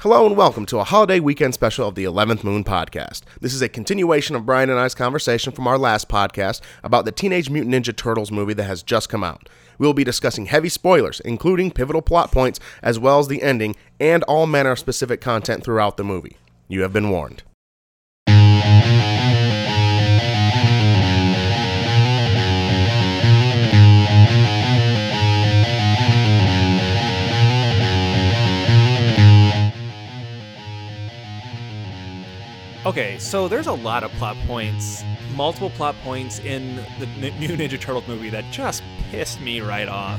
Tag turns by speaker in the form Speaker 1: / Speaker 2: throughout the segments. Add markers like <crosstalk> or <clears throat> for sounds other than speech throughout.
Speaker 1: Hello and welcome to a holiday weekend special of the 11th Moon podcast. This is a continuation of Brian and I's conversation from our last podcast about the Teenage Mutant Ninja Turtles movie that has just come out. We will be discussing heavy spoilers, including pivotal plot points, as well as the ending, and all manner of specific content throughout the movie. You have been warned.
Speaker 2: Okay, so there's a lot of plot points, multiple plot points in the n- new Ninja Turtles movie that just pissed me right off.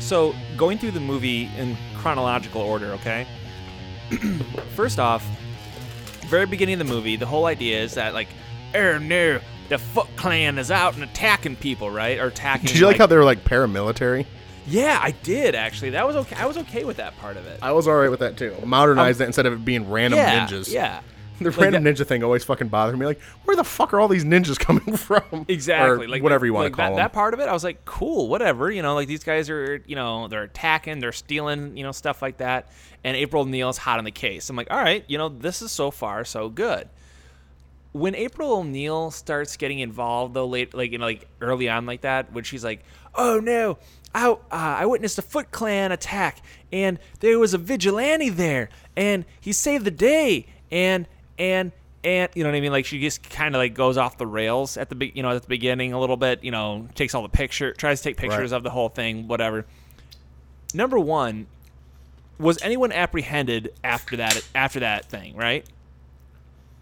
Speaker 2: So, going through the movie in chronological order, okay? <clears throat> First off, very beginning of the movie, the whole idea is that, like, oh no, the Foot Clan is out and attacking people, right? Or attacking.
Speaker 1: Did you like how they were like paramilitary?
Speaker 2: Yeah, I did actually. That was okay. I was okay with that part of it.
Speaker 1: I was alright with that too. Modernized um, it instead of it being random
Speaker 2: yeah,
Speaker 1: ninjas.
Speaker 2: yeah. <laughs>
Speaker 1: The
Speaker 2: Like
Speaker 1: random
Speaker 2: that-
Speaker 1: ninja thing always fucking bothered me. Like, where the fuck are all these ninjas <laughs> coming from?
Speaker 2: Exactly,
Speaker 1: Or
Speaker 2: like
Speaker 1: whatever you want
Speaker 2: like
Speaker 1: to call
Speaker 2: that,
Speaker 1: them.
Speaker 2: that part of it. I was like, cool, whatever. You know, like these guys are, you know, they're attacking, they're stealing, you know, stuff like that. And April O'Neil's hot on the case. I'm like, all right, you know, this is so far so good. When April O'Neil starts getting involved, though, late, like you know, like early on, like that, when she's like, "Oh no, I uh, I witnessed a Foot Clan attack, and there was a vigilante there, and he saved the day, and and and you know what I mean? Like she just kind of like goes off the rails at the be- you know at the beginning a little bit. You know, takes all the picture, tries to take pictures
Speaker 1: Right.
Speaker 2: of the whole thing, whatever. Number one, was anyone apprehended after that after that thing? Right?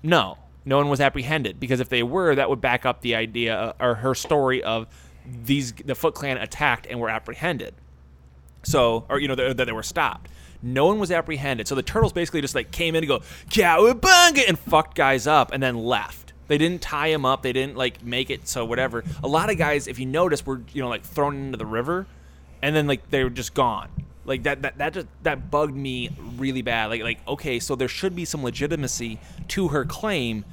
Speaker 2: No, no one was apprehended because if they were, that would back up the idea uh, or her story of these the Foot Clan attacked and were apprehended. So, or you know, that that they were stopped. No one was apprehended. So the turtles basically just like came in and go cowabunga and fucked guys up and then left. They didn't tie him up. They didn't like make it so whatever. A lot of guys, if you notice, were you know like thrown into the river, and then like they were just gone. Like that that that just that bugged me really bad. Like like okay, so there should be some legitimacy to her claim,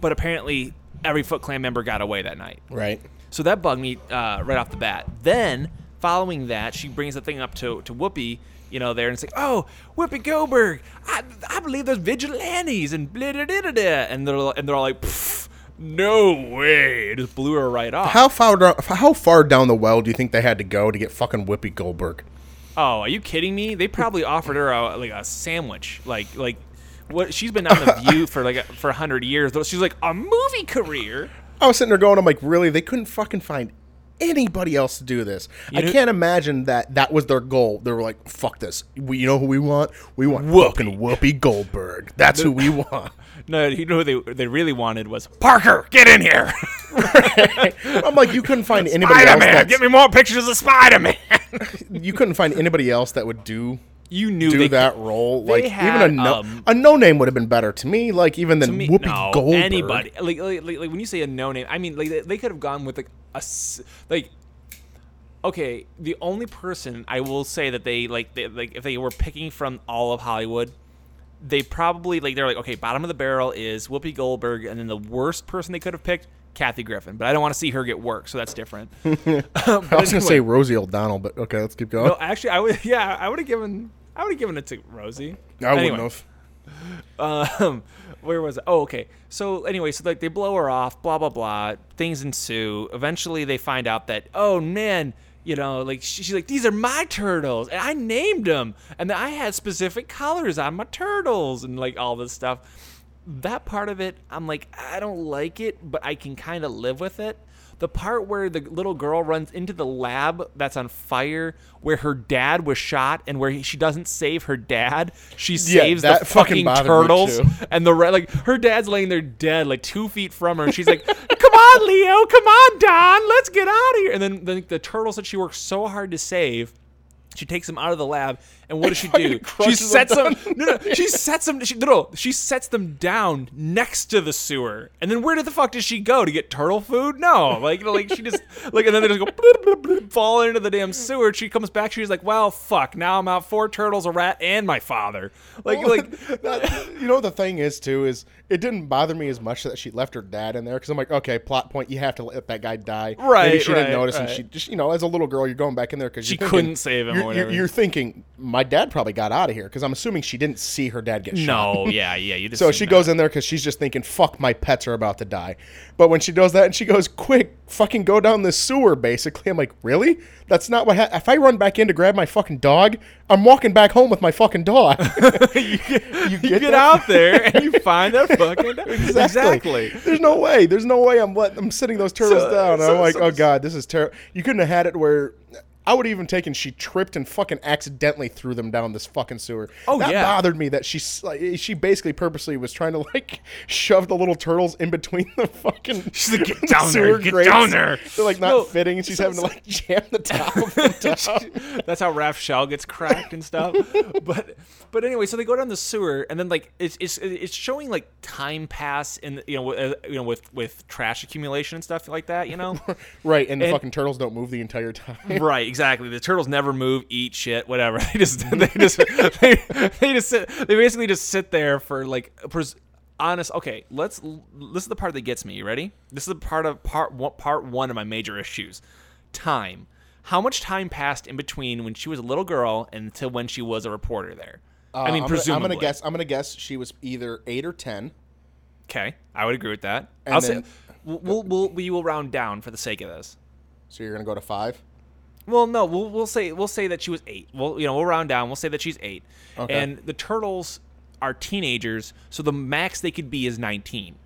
Speaker 2: but apparently every Foot Clan member got away that night.
Speaker 1: right.
Speaker 2: So that bugged me uh, right off the bat. Then, following that, she brings the thing up to, to Whoopi, you know, there, and it's like, oh, Whoopi Goldberg, I, I believe there's vigilantes, and blah, blah, blah, blah. And they're, and they're all like, no way. It just blew her right off.
Speaker 1: How far down, how far down the well do you think they had to go to get fucking Whoopi Goldberg?
Speaker 2: Oh, are you kidding me? They probably offered her a, like a sandwich, like like what she's been on the <laughs> View for like a, for a hundred years. though. She's like a movie career.
Speaker 1: I was sitting there going, I'm like, really? They couldn't fucking find anybody else to do this. I
Speaker 2: know-
Speaker 1: can't imagine that that was their goal. They were like, fuck this. We, you know who we want? We want
Speaker 2: Whoopi.
Speaker 1: fucking Whoopi Goldberg. That's who we <laughs> want.
Speaker 2: No, you know who they they really wanted was Parker. Get in here, <laughs>
Speaker 1: I'm like, you couldn't find anybody
Speaker 2: Spider
Speaker 1: else.
Speaker 2: Get me more pictures of Spider Man. <laughs>
Speaker 1: you couldn't find anybody else that would do
Speaker 2: you knew
Speaker 1: do
Speaker 2: they
Speaker 1: that role. Like even a no
Speaker 2: um,
Speaker 1: a no name would have been better to me. Like even than
Speaker 2: me,
Speaker 1: Whoopi
Speaker 2: no,
Speaker 1: Goldberg.
Speaker 2: anybody. Like, like, like, like when you say a no name, I mean like they, they could have gone with like a like. Okay, the only person I will say that they like, they, like if they were picking from all of Hollywood, they probably like they're like okay, bottom of the barrel is Whoopi Goldberg, and then the worst person they could have picked, Kathy Griffin. But I don't want to see her get work, so that's different. <laughs> <laughs>
Speaker 1: I was gonna say Rosie O'Donnell, but okay, let's keep going.
Speaker 2: no, actually, I would <laughs> yeah, I would have given I would have given it to Rosie.
Speaker 1: I
Speaker 2: Anyway.
Speaker 1: wouldn't have.
Speaker 2: um <laughs> where was it oh okay so anyway so like they blow her off blah blah blah things ensue eventually they find out that oh man you know like she- she's like these are my turtles and i named them and i had specific colors on my turtles and like all this stuff that part of it i'm like i don't like it but i can kind of live with it. The part where the little girl runs into the lab that's on fire where her dad was shot and where he, she doesn't save her dad she saves the
Speaker 1: that fucking
Speaker 2: fucking turtles <laughs> and the re- like her dad's laying there dead like two feet from her and she's like come on leo come on don let's get out of here. And then, then the turtles that she worked so hard to save she takes them out of the lab, and what does she do? She sets
Speaker 1: them
Speaker 2: them. <laughs> No, no, <laughs> she sets them. She, no, no, she sets them down next to the sewer, and then where did the fuck does she go to get turtle food? No, like, like she just <laughs> like, and then they just go bloop, bloop, bloop, fall into the damn sewer. She comes back. She's like, "Well, fuck! Now I'm out four turtles, a rat, and my father." Like, like
Speaker 1: That- you know the thing is too is it didn't bother me as much that she left her dad in there because I'm like, okay, plot point, you have to let that guy die. Maybe
Speaker 2: Right,
Speaker 1: she
Speaker 2: right,
Speaker 1: didn't notice, and she just, you know, as a little girl, you're going back in there because
Speaker 2: She couldn't save him,
Speaker 1: You're,
Speaker 2: whatever.
Speaker 1: you're thinking my dad probably got out of here because I'm assuming she didn't see her dad get shot.
Speaker 2: no, yeah, yeah. You <laughs>
Speaker 1: So she
Speaker 2: that.
Speaker 1: goes in there because she's just thinking, "Fuck, my pets are about to die." But when she does that, and she goes, "Quick, fucking go down the sewer!" Basically, I'm like, "Really? That's not what. Ha- if I run back in to grab my fucking dog, I'm walking back home with my fucking dog." <laughs> <laughs>
Speaker 2: you get,
Speaker 1: You get
Speaker 2: get out there and you find that fucking dog.
Speaker 1: exactly. There's no way. There's no way I'm letting. I'm sitting those turtles
Speaker 2: So-
Speaker 1: down.
Speaker 2: so-
Speaker 1: I'm like,
Speaker 2: so-
Speaker 1: "Oh god, this is terrible." You couldn't have had it where. I would have even taken she tripped and fucking accidentally threw them down this fucking sewer.
Speaker 2: Oh,
Speaker 1: that
Speaker 2: yeah.
Speaker 1: bothered me that she like, she basically purposely was trying to like <laughs> shove the little turtles in between the fucking <laughs>
Speaker 2: She's like, "Get <laughs> down there,
Speaker 1: sewer
Speaker 2: get
Speaker 1: grates."
Speaker 2: down there.
Speaker 1: They're like not
Speaker 2: No,
Speaker 1: fitting, and she's having to like jam the top of down.
Speaker 2: That's how Raph shell gets cracked and stuff. but but anyway, so they go down the sewer, and then like it's it's it's showing like time pass in the, you know uh, you know with with trash accumulation and stuff like that. You know.
Speaker 1: right, and the fucking turtles don't move the entire time.
Speaker 2: Right, exactly. The turtles never move, eat shit, whatever. <laughs> They just, they just, <laughs> they, they just sit. They basically just sit there for like, pres- honest. Okay, let's. This is the part that gets me. You ready? This is the part of part one, part one of my major issues. Time. How much time passed in between when she was a little girl until when she was a reporter there? I mean,
Speaker 1: Uh, I'm
Speaker 2: presumably.
Speaker 1: Gonna, I'm gonna guess. I'm gonna guess she was either eight or ten.
Speaker 2: Okay, I would agree with that.
Speaker 1: And
Speaker 2: I'll
Speaker 1: then-
Speaker 2: say we'll, we'll, we'll we will round down for the sake of this.
Speaker 1: So you're gonna go to five.
Speaker 2: Well, no, we'll we'll say we'll say that she was eight. We'll you know we'll round down. We'll say that she's eight.
Speaker 1: Okay.
Speaker 2: And the turtles are teenagers, so the max they could be is nineteen.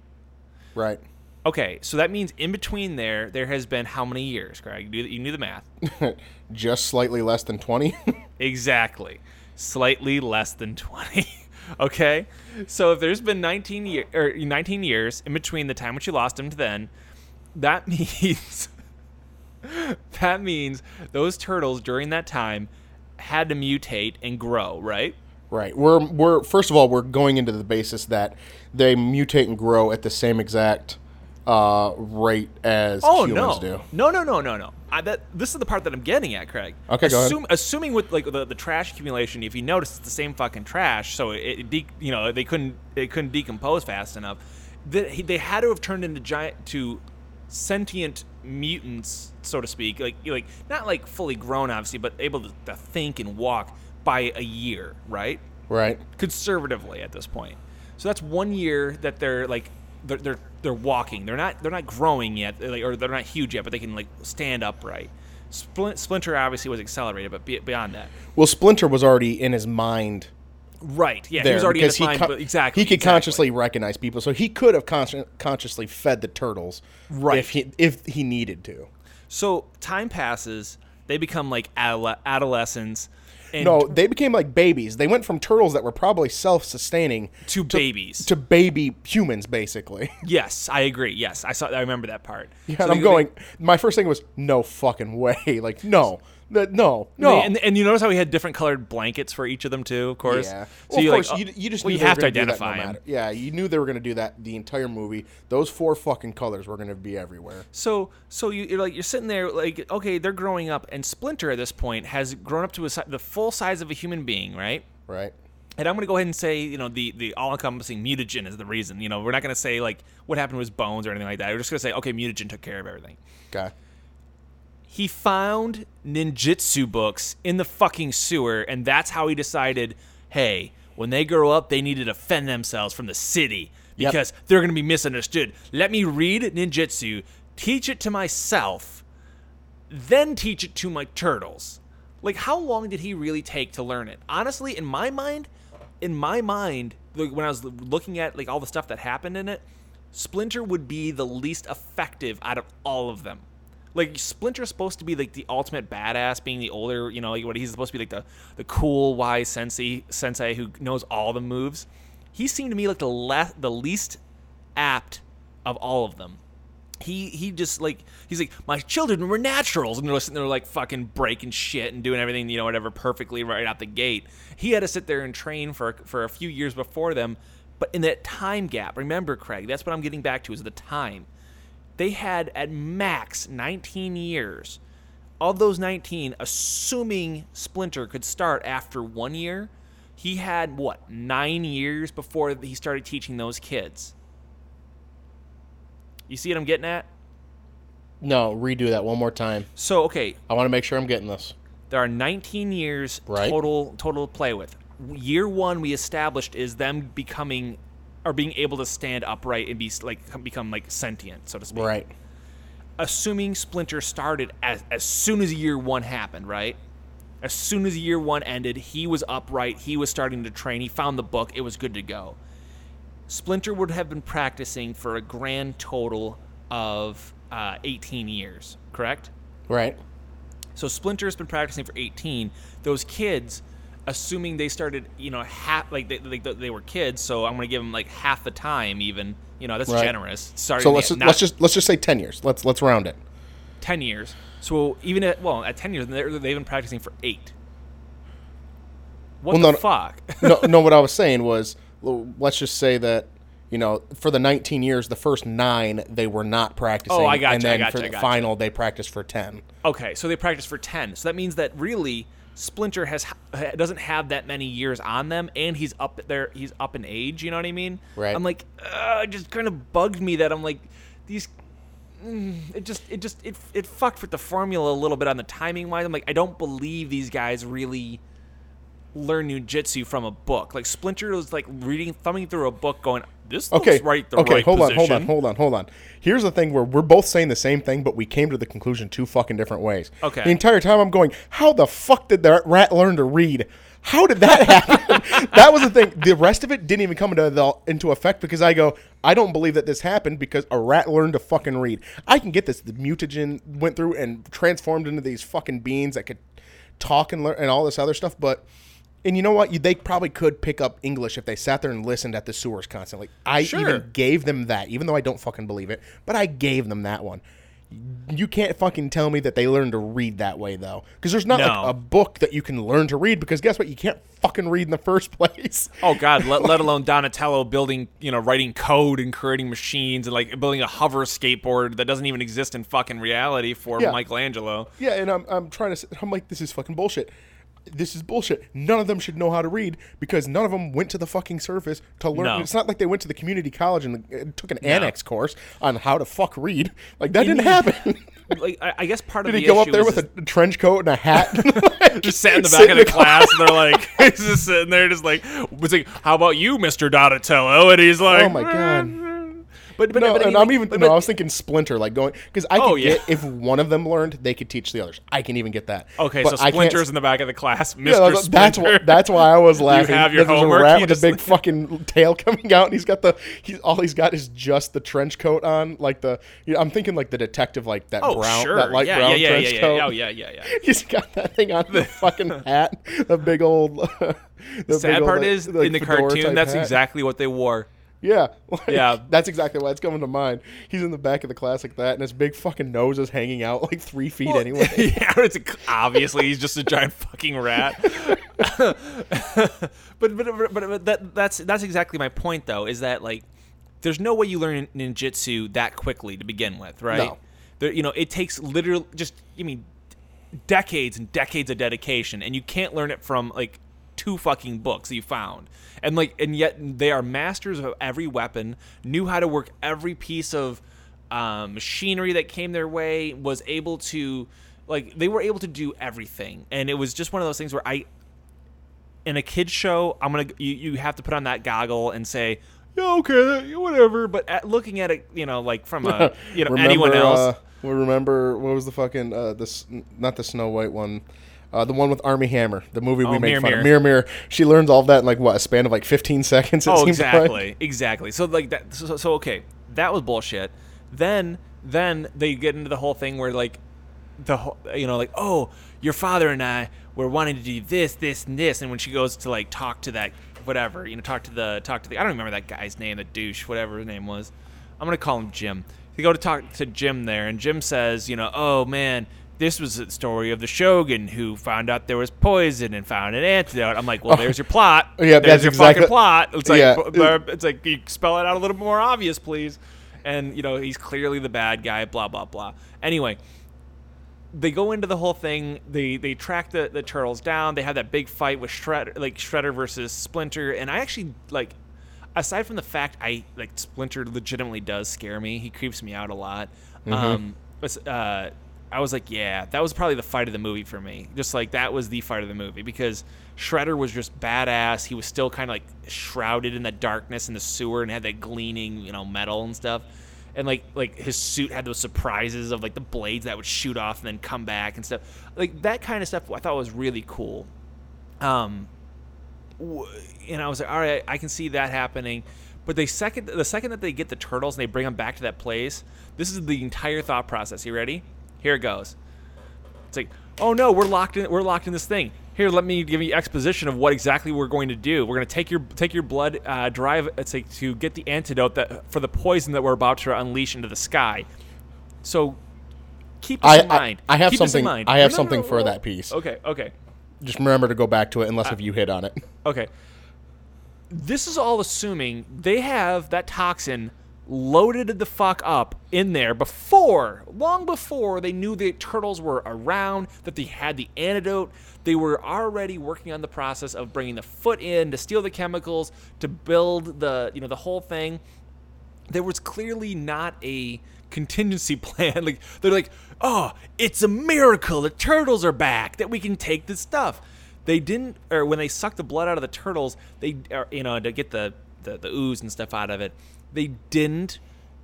Speaker 1: Right.
Speaker 2: Okay, so that means in between there, there has been how many years, Craig? You, you knew the math. <laughs>
Speaker 1: Just slightly less than twenty. <laughs>
Speaker 2: exactly, slightly less than twenty. <laughs> okay, so if there's been nineteen year or nineteen years in between the time when you lost him to then, that means <laughs> that means those turtles during that time had to mutate and grow, right?
Speaker 1: right. We're we're first of all we're going into the basis that they mutate and grow at the same exact uh, rate as
Speaker 2: Oh
Speaker 1: humans
Speaker 2: no.
Speaker 1: do.
Speaker 2: no, no, no, no, no. I, that this is the part that I'm getting at, Craig.
Speaker 1: Okay, go ahead.
Speaker 2: Assuming with like the, the trash accumulation, if you notice, it's the same fucking trash, so it, it de- you know they couldn't it couldn't decompose fast enough. They, they had to have turned into giant to sentient mutants, so to speak, like like not like fully grown, obviously, but able to, to think and walk by a year, right?
Speaker 1: Right.
Speaker 2: conservatively at this point. So that's one year that they're like they're they're, they're walking. They're not they're not growing yet, they're like, or they're not huge yet, but they can like stand upright. Splinter obviously was accelerated, but beyond that,
Speaker 1: Well, Splinter was already in his mind
Speaker 2: right? Yeah,
Speaker 1: there
Speaker 2: he was already in
Speaker 1: because he con-
Speaker 2: but exactly
Speaker 1: he could
Speaker 2: exactly.
Speaker 1: consciously recognize people, so he could have consci- consciously fed the turtles,
Speaker 2: Right.
Speaker 1: If he if he needed to.
Speaker 2: So time passes, they become like adole- adolescents. And
Speaker 1: No, they became like babies. They went from turtles that were probably self-sustaining
Speaker 2: to babies.
Speaker 1: to baby humans, basically. <laughs>
Speaker 2: yes, I agree. Yes, I saw. I remember that part.
Speaker 1: Yeah,
Speaker 2: So
Speaker 1: I'm
Speaker 2: they-
Speaker 1: going. My first thing was no fucking way. <laughs> Like no, no, no.
Speaker 2: And, and you notice how we had different colored blankets for each of them too, of course.
Speaker 1: yeah.
Speaker 2: So
Speaker 1: Well,
Speaker 2: you
Speaker 1: of
Speaker 2: like,
Speaker 1: course, you, you just
Speaker 2: well,
Speaker 1: knew
Speaker 2: you
Speaker 1: they were
Speaker 2: have to
Speaker 1: gonna do that no
Speaker 2: identify them.
Speaker 1: matter- Yeah, you knew they were going to do that the entire movie. Those four fucking colors were going to be everywhere.
Speaker 2: So so you, you're like you're sitting there like okay they're growing up and Splinter at this point has grown up to a, si- the full size of a human being right
Speaker 1: Right.
Speaker 2: and I'm gonna go ahead and say you know the the all encompassing mutagen is the reason you know we're not gonna say like what happened to his bones or anything like that we're just gonna say okay mutagen took care of everything
Speaker 1: Okay.
Speaker 2: He found ninjutsu books in the fucking sewer and that's how he decided hey when they grow up they need to defend themselves from the city
Speaker 1: Yep.
Speaker 2: because they're going to be misunderstood. Let me read ninjutsu teach it to myself then teach it to my turtles. Like how long did he really take to learn it? Honestly in my mind in my mind like, when i was looking at like all the stuff that happened in it splinter would be the least effective out of all of them like Splinter's supposed to be like the ultimate badass, being the older, you know, like what he's supposed to be like the the cool, wise sensei sensei who knows all the moves. He seemed to me like the le- the least apt of all of them. He he just like he's like my children were naturals and they're sitting there like fucking breaking shit and doing everything you know whatever perfectly right out the gate. He had to sit there and train for for a few years before them, but in that time gap, remember Craig, that's what I'm getting back to is the time they had at max 19 years. Of those 19, assuming Splinter could start after one year, he had what, nine years before he started teaching those kids. You see what I'm getting at?
Speaker 1: No, redo that one more time.
Speaker 2: So, okay,
Speaker 1: I want to make sure I'm getting this.
Speaker 2: There are 19 years
Speaker 1: Right.
Speaker 2: total total to play with. Year one we established is them becoming or being able to stand upright and be like become like sentient, so to speak.
Speaker 1: Right.
Speaker 2: Assuming Splinter started as as soon as year one happened, right? As soon as year one ended, he was upright. He was starting to train. He found the book. It was good to go. Splinter would have been practicing for a grand total of uh, 18 years, correct?
Speaker 1: Right.
Speaker 2: So Splinter's been practicing for 18. Those kids, assuming they started, you know, half like they, like they were kids, so I'm gonna give them like half the time, even. You know, that's
Speaker 1: Right.
Speaker 2: generous. Sorry,
Speaker 1: So let's just,
Speaker 2: not
Speaker 1: let's just let's just say ten years. Let's let's round it.
Speaker 2: 10 years. So even at well, at 10 years, they've been practicing for eight. What
Speaker 1: Well,
Speaker 2: the
Speaker 1: no,
Speaker 2: fuck? <laughs>
Speaker 1: no, no. What I was saying was, let's just say that you know, for the 19 years, the first nine they were not practicing.
Speaker 2: Oh, I gotcha,
Speaker 1: And then
Speaker 2: gotcha,
Speaker 1: for the
Speaker 2: gotcha.
Speaker 1: final, they practiced for 10.
Speaker 2: Okay, so they practiced for 10. So that means that really Splinter has doesn't have that many years on them and he's up there he's up in age, you know what I mean?
Speaker 1: Right.
Speaker 2: I'm like uh, it just kind of bugged me that I'm like these mm, it just it just it it fucked with the formula a little bit on the timing wise. I'm like I don't believe these guys really learn ninjutsu from a book. Like Splinter was like reading thumbing through a book going this looks
Speaker 1: Okay.
Speaker 2: right the
Speaker 1: okay.
Speaker 2: right
Speaker 1: hold
Speaker 2: position.
Speaker 1: on. Hold on. Hold on. Hold on. Here's the thing: where we're both saying the same thing, but we came to the conclusion two fucking different ways.
Speaker 2: Okay.
Speaker 1: The entire time I'm going, how the fuck did that rat learn to read? How did that happen? <laughs> that was the thing. The rest of it didn't even come into the, into effect because I go, I don't believe that this happened because a rat learned to fucking read. I can get this. The mutagen went through and transformed into these fucking beings that could talk and learn and all this other stuff, but. And you know what? You, they probably could pick up English if they sat there and listened at the sewers constantly. I
Speaker 2: Sure.
Speaker 1: even gave them that, even though I don't fucking believe it. But I gave them that one. You can't fucking tell me that they learned to read that way though, because there's not
Speaker 2: No.
Speaker 1: like a book that you can learn to read. Because guess what? You can't fucking read in the <laughs> first place.
Speaker 2: Oh God! Let, let <laughs> alone Donatello building, you know, writing code and creating machines and like building a hover skateboard that doesn't even exist in fucking reality for
Speaker 1: Yeah.
Speaker 2: Michelangelo.
Speaker 1: Yeah, and I'm, I'm trying to. I'm like, this is fucking bullshit. This is bullshit. None of them should know how to read because none of them went to the fucking surface to learn.
Speaker 2: No.
Speaker 1: It's not like they went to the community college and uh, took an annex course on how to fuck read. Like that didn't happen. <laughs>
Speaker 2: Like I, I guess part of Did
Speaker 1: he
Speaker 2: the
Speaker 1: go up there with a trench coat and a hat? <laughs> <laughs>
Speaker 2: just sat in the back of the class and they're like, he's just sitting there, just like, it's like, how about you, Mister Donatello? And he's like,
Speaker 1: Oh my God.
Speaker 2: But but,
Speaker 1: no,
Speaker 2: but I
Speaker 1: and I'm even.
Speaker 2: but-
Speaker 1: no, I was thinking Splinter, like going because I
Speaker 2: Oh,
Speaker 1: could
Speaker 2: yeah.
Speaker 1: get if one of them learned, they could teach the others. I can even get that.
Speaker 2: okay, so Splinter's in the back of the class,
Speaker 1: Yeah,
Speaker 2: Mister
Speaker 1: that's- that's why, that's why I was <laughs> laughing.
Speaker 2: You have your homework,
Speaker 1: a rat
Speaker 2: you
Speaker 1: with a big
Speaker 2: like- <laughs>
Speaker 1: fucking tail coming out, and he's got the he's all he's got is just the trench coat on, like the. You know, I'm thinking like the detective, like that
Speaker 2: oh
Speaker 1: brown,
Speaker 2: sure,
Speaker 1: that light
Speaker 2: yeah,
Speaker 1: brown
Speaker 2: yeah, yeah,
Speaker 1: trench
Speaker 2: yeah,
Speaker 1: coat.
Speaker 2: yeah, oh yeah, yeah, yeah. <laughs>
Speaker 1: He's got that thing on the fucking hat, the big old. the
Speaker 2: Sad part is
Speaker 1: like
Speaker 2: in the cartoon, that's
Speaker 1: hat.
Speaker 2: exactly what they wore.
Speaker 1: Yeah, like,
Speaker 2: Yeah. <laughs>
Speaker 1: That's exactly why it's coming to mind. He's in the back of the class like that, and his big fucking nose is hanging out like three feet <laughs> anyway. <laughs>
Speaker 2: yeah, it's obviously he's just a giant fucking rat. but, but but but that that's that's exactly my point though. Is that like there's no way you learn ninjutsu that quickly to begin with, right?
Speaker 1: No.
Speaker 2: There, you know, it takes literally just I mean decades and decades of dedication, and you can't learn it from like two fucking books you found. And like, and yet they are masters of every weapon, knew how to work every piece of um, machinery that came their way, was able to like they were able to do everything, and it was just one of those things where I. In a kids show, I'm gonna you, you have to put on that goggle and say, yeah, okay, whatever. But at, looking at it, you know, like from a <laughs> you know anyone else,
Speaker 1: Uh, we remember what was the fucking uh, this not the Snow White one. Uh, the one with Armie Hammer, the movie we
Speaker 2: Oh,
Speaker 1: made
Speaker 2: Mirror,
Speaker 1: fun of.
Speaker 2: Mirror.
Speaker 1: Mirror, Mirror. She learns all of that in like what a span of like 15 <laughs> seconds.
Speaker 2: Oh,
Speaker 1: seems like.
Speaker 2: exactly, exactly. So like that. So, so okay, that was bullshit. Then then they get into the whole thing where like the whole you know like oh your father and I were wanting to do this this and this and when she goes to like talk to that whatever you know talk to the talk to the I don't remember that guy's name the douche whatever his name was I'm gonna call him Jim. They go to talk to Jim there and Jim says you know oh man. This was the story of the shogun who found out there was poison and found an antidote. I'm like, well, there's your plot. <laughs>
Speaker 1: Yeah,
Speaker 2: there's
Speaker 1: that's
Speaker 2: your
Speaker 1: exactly-
Speaker 2: fucking plot. It's like,
Speaker 1: Yeah.
Speaker 2: it's like you spell it out a little more obvious, please. And you know, he's clearly the bad guy. Blah blah blah. Anyway, they go into the whole thing. They they track the, the turtles down. They have that big fight with Shredder, like Shredder versus Splinter. And I actually like, aside from the fact I like Splinter legitimately does scare me. He creeps me out a lot. Um, uh, I was like, yeah, that was probably the fight of the movie for me. Just like that was the fight of the movie because Shredder was just badass. He was still kind of like shrouded in the darkness in the sewer and had that gleaming, you know, metal and stuff. And like like his suit had those surprises of like the blades that would shoot off and then come back and stuff. Like that kind of stuff I thought was really cool. Um and I was like, all right, I can see that happening. But they second the second that they get the turtles and they bring them back to that place, this is the entire thought process. You ready? Here it goes. It's like, oh no, we're locked in. We're locked in this thing. Here, let me give you exposition of what exactly we're going to do. We're going to take your take your blood, uh, drive it's like to get the antidote that for the poison that we're about to unleash into the sky. So keep this
Speaker 1: I,
Speaker 2: in
Speaker 1: I,
Speaker 2: mind.
Speaker 1: I have
Speaker 2: Keep this in
Speaker 1: something.
Speaker 2: mind.
Speaker 1: I have
Speaker 2: No, no,
Speaker 1: something
Speaker 2: no,
Speaker 1: for that piece.
Speaker 2: Okay, okay.
Speaker 1: Just remember to go back to it, unless if you hit on it.
Speaker 2: Okay. This is all assuming they have that toxin loaded the fuck up in there before, long before they knew the turtles were around, that they had the antidote. They were already working on the process of bringing the foot in to steal the chemicals, to build the, you know, the whole thing. There was clearly not a contingency <laughs> plan. Like they're like, "Oh, it's a miracle. The turtles are back. That we can take this stuff." They didn't, or when they sucked the blood out of the turtles, they, you know, to get the, the the ooze and stuff out of it, they didn't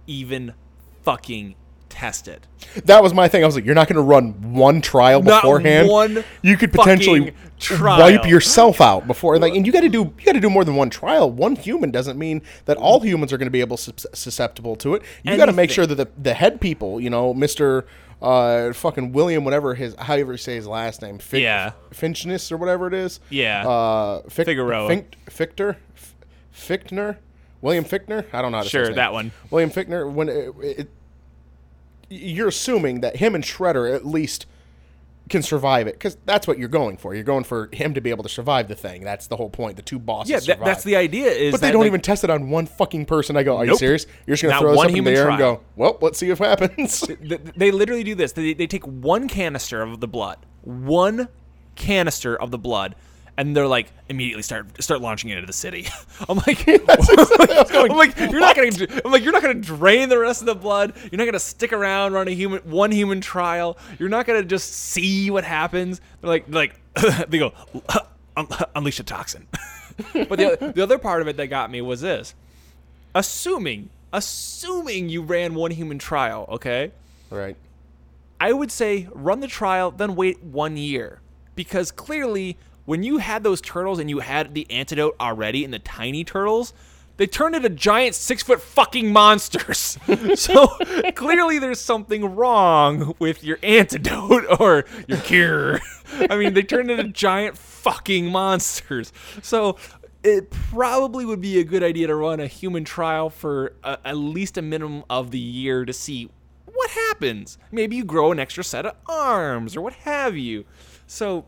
Speaker 2: even fucking test it.
Speaker 1: That was my thing. I was like, you're not going to run one trial
Speaker 2: Not
Speaker 1: beforehand.
Speaker 2: one
Speaker 1: you could potentially
Speaker 2: trial.
Speaker 1: wipe yourself out before. Like, and you got to do you got to do more than one trial. One human doesn't mean that all humans are going to be able sus- susceptible to it. You got to make sure that the, the head people, you know, Mister uh, fucking William, whatever his however you say his last name,
Speaker 2: Yeah.
Speaker 1: Finchness or whatever it is.
Speaker 2: Yeah.
Speaker 1: uh, Fic-
Speaker 2: Figueroa.
Speaker 1: Fichter, Fichtner, William Fichtner. I don't know how to say
Speaker 2: Sure, that one.
Speaker 1: William Fichtner. When it, it, you're assuming that him and Shredder at least can survive it because that's what you're going for. You're going for him to be able to survive the thing. That's the whole point. The two bosses.
Speaker 2: Yeah, that, that's the idea. Is
Speaker 1: But they don't
Speaker 2: like,
Speaker 1: even test it on one fucking person. I go, are you serious? You're just gonna
Speaker 2: Not
Speaker 1: throw this
Speaker 2: one
Speaker 1: in the
Speaker 2: human
Speaker 1: air and go, well, let's see what happens. <laughs>
Speaker 2: th- they literally do this. They, they take one canister of the blood, one canister of the blood, and they're like immediately start start launching it into the city. <laughs> I'm like, <laughs> <laughs> I'm like, you're not gonna. I'm like, you're not gonna drain the rest of the blood. You're not gonna stick around run a human one human trial. You're not gonna just see what happens. They're like, like they go unleash a toxin. but the the other part of it that got me was this: assuming assuming you ran one human trial, okay.
Speaker 1: right.
Speaker 2: I would say run the trial, then wait one year. Because clearly, when you had those turtles and you had the antidote already in the tiny turtles, they turned into giant six foot fucking monsters. <laughs> so clearly, there's something wrong with your antidote <laughs> or your cure. I mean, they turned into giant fucking monsters. So it probably would be a good idea to run a human trial for a, at least a minimum of the year to see what happens. Maybe you grow an extra set of arms or what have you. So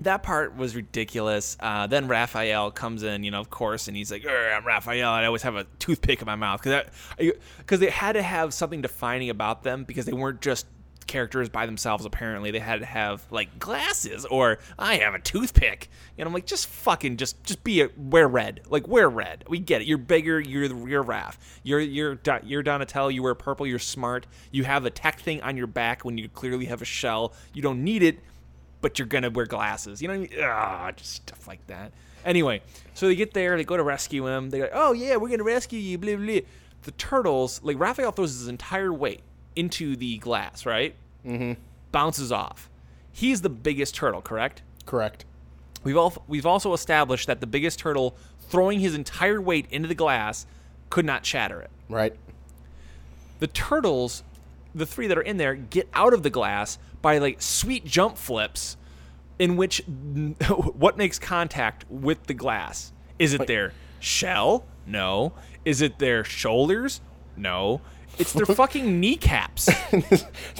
Speaker 2: that part was ridiculous. Uh, then Raphael comes in, you know, of course, and he's like, "I'm Raphael." I always have a toothpick in my mouth because because they had to have something defining about them because they weren't just characters by themselves. Apparently, they had to have like glasses or I have a toothpick. And I'm like, just fucking, just just be a wear red, like wear red. We get it. You're bigger. You're you're Raph. You're you're you're Donatello. You wear purple. You're smart. You have a tech thing on your back when you clearly have a shell. You don't need it but you're gonna wear glasses. You know what I mean? Ah, just stuff like that. Anyway, so they get there, they go to rescue him. They're like, "Oh yeah, we're gonna rescue you." Blah blah. blah. The turtles, like Raphael, throws his entire weight into the glass, right? Mm-hmm. Bounces off. He's the biggest turtle, correct?
Speaker 1: Correct.
Speaker 2: We've all we've also established that the biggest turtle throwing his entire weight into the glass could not shatter it.
Speaker 1: Right.
Speaker 2: The turtles, the three that are in there, get out of the glass by like sweet jump flips, in which <laughs> what makes contact with the glass? Is it their shell? No. Is it their shoulders? No. It's their <laughs> fucking kneecaps. <laughs>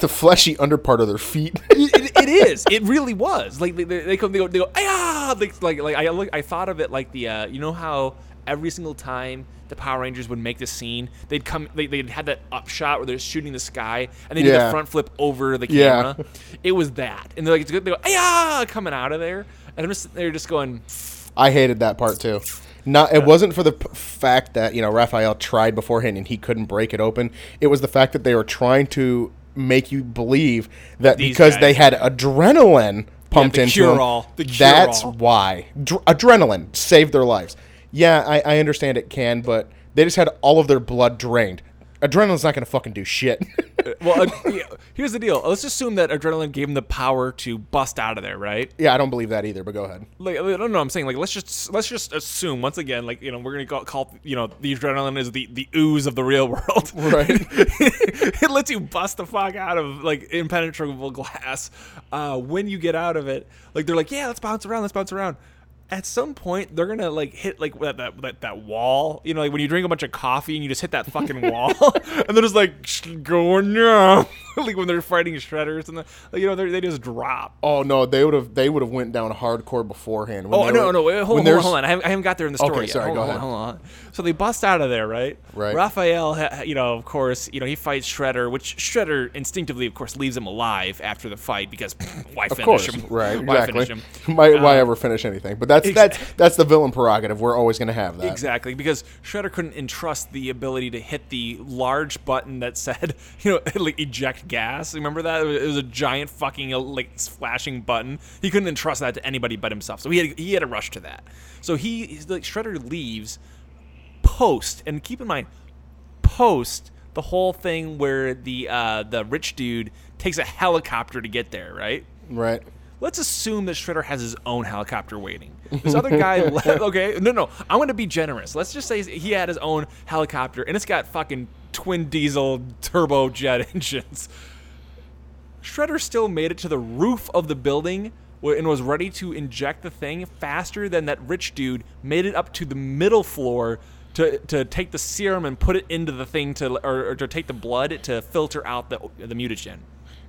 Speaker 1: the fleshy underpart of their feet.
Speaker 2: it, it is. It really was. Like they, they, they come, they go, they go, ah, like like, like I look, I thought of it like the, uh, you know how every single time the Power Rangers would make the scene, they'd come, they they'd had that up shot where they're shooting the sky, and they do
Speaker 1: Yeah.
Speaker 2: the front flip over the
Speaker 1: Yeah.
Speaker 2: camera. It was that, and they're like, it's good, they go, ah, coming out of there, and I'm just, they're just going,
Speaker 1: I hated that part too. Not it wasn't for the p- fact that you know Raphael tried beforehand and he couldn't break it open. It was the fact that they were trying to make you believe that
Speaker 2: These
Speaker 1: because they had adrenaline pumped
Speaker 2: the
Speaker 1: into
Speaker 2: cure-all.
Speaker 1: them,
Speaker 2: The
Speaker 1: that's
Speaker 2: cure-all.
Speaker 1: why Dr- adrenaline saved their lives. Yeah, I, I understand it can, but they just had all of their blood drained. Adrenaline's not going to fucking do shit.
Speaker 2: Well, uh, yeah, here's the deal. Let's assume that adrenaline gave him the power to bust out of there, right?
Speaker 1: yeah, I don't believe that either. But go ahead.
Speaker 2: Like, I don't know. I'm saying like let's just let's just assume once again, like you know, we're gonna call, call you know the adrenaline is the the ooze of the real <laughs> world.
Speaker 1: Right. <laughs>
Speaker 2: it lets you bust the fuck out of like impenetrable glass. Uh, when you get out of it, like they're like, yeah, let's bounce around, let's bounce around. At some point, they're gonna like hit like that that, that, that wall. You know, like when you drink a bunch of coffee and you just hit that fucking <laughs> wall, <laughs> and they're just like "Sh- going <laughs> like when they're fighting shredders and the, like, you know they they just drop.
Speaker 1: Oh no, they would have they would have went down hardcore beforehand. when
Speaker 2: Oh no
Speaker 1: were-
Speaker 2: no wait, hold,
Speaker 1: when
Speaker 2: on, hold on hold on I haven't, I haven't got there in the story
Speaker 1: Okay,
Speaker 2: yet.
Speaker 1: sorry,
Speaker 2: hold
Speaker 1: go
Speaker 2: on,
Speaker 1: ahead.
Speaker 2: hold on. So they bust out of there, right?
Speaker 1: Right.
Speaker 2: Raphael, you know, of course, you know he fights Shredder, which Shredder instinctively, of course, leaves him alive after the fight because why
Speaker 1: Of
Speaker 2: finish
Speaker 1: course,
Speaker 2: him?
Speaker 1: right?
Speaker 2: Why
Speaker 1: Exactly.
Speaker 2: finish him?
Speaker 1: Why, why
Speaker 2: Uh,
Speaker 1: ever finish anything? But that's that's that's the villain prerogative. We're always going to have that.
Speaker 2: Exactly, because Shredder couldn't entrust the ability to hit the large button that said, <laughs> you know, <laughs> like eject gas. Remember that? It was- a giant fucking uh, like flashing button. He couldn't entrust that to anybody but himself. So he had he had to rush to that. So he like Shredder leaves post, and keep in mind, post the whole thing where the uh, the rich dude takes a helicopter to get there, right?
Speaker 1: Right.
Speaker 2: Let's assume that Shredder has his own helicopter waiting. This other guy, <laughs> okay, no, no, I'm to be generous. Let's just say he had his own helicopter and it's got fucking twin diesel turbojet <laughs> engines. Shredder still made it to the roof of the building and was ready to inject the thing faster than that rich dude made it up to the middle floor to, to take the serum and put it into the thing to or, or to take the blood to filter out the the mutagen.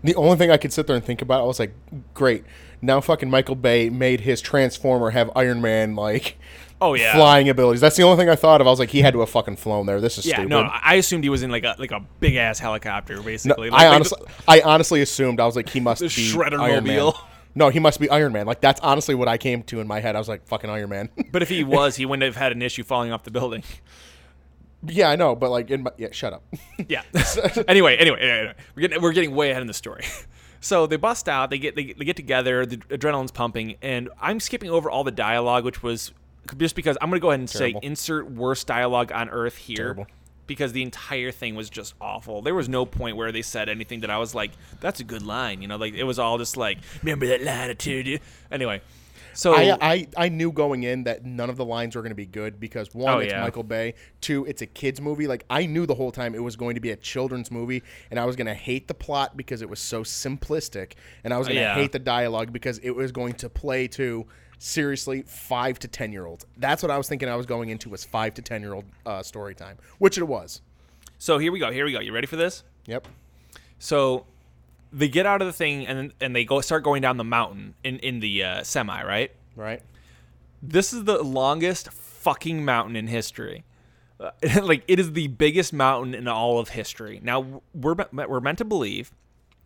Speaker 1: The only thing I could sit there and think about, I was like, great. Now fucking Michael Bay made his Transformer have Iron Man like
Speaker 2: Oh yeah.
Speaker 1: flying abilities. That's the only thing I thought of. I was like, he had to have fucking flown there. This is
Speaker 2: Yeah,
Speaker 1: stupid.
Speaker 2: no, I assumed he was in like a like a big ass helicopter,
Speaker 1: No,
Speaker 2: basically.
Speaker 1: I
Speaker 2: Like- like
Speaker 1: honestly, I honestly assumed I was like, he must
Speaker 2: The
Speaker 1: be
Speaker 2: Shredder
Speaker 1: Iron Man.
Speaker 2: mobile.
Speaker 1: No, he must be Iron Man. Like that's honestly what I came to in my head. I was like, fucking Iron Man.
Speaker 2: but if he <laughs> was, he wouldn't have had an issue falling off the building.
Speaker 1: Yeah, I know, but like, in my, yeah, shut up. <laughs>
Speaker 2: Yeah. anyway, anyway, anyway, we're getting we're getting way ahead in the story. <laughs> So they bust out, they get they, they get together, the adrenaline's pumping, and I'm skipping over all the dialogue, which was just because I'm gonna go ahead and
Speaker 1: Terrible.
Speaker 2: say insert worst dialogue on earth here.
Speaker 1: Terrible.
Speaker 2: Because the entire thing was just awful. There was no point where they said anything that I was like, "That's a good line," you know. Like it was all just like, "Remember that line you?" Anyway, so
Speaker 1: I, I I knew going in that none of the lines were going to be good because one,
Speaker 2: Oh,
Speaker 1: it's
Speaker 2: yeah.
Speaker 1: Michael Bay. Two, it's a kids movie. Like I knew the whole time it was going to be a children's movie, and I was going to hate the plot because it was so simplistic, and I was going to
Speaker 2: yeah.
Speaker 1: hate the dialogue because it was going to play to seriously five to ten year olds. That's what I was thinking. I was going into was five to ten year old uh, story time, which it was.
Speaker 2: so here we go. Here we go. You ready for this?
Speaker 1: Yep.
Speaker 2: So they get out of the thing and and they go start going down the mountain in in the uh, semi, right?
Speaker 1: Right.
Speaker 2: This is the longest fucking mountain in history. Uh, <laughs> like it is the biggest mountain in all of history. Now we're we're meant to believe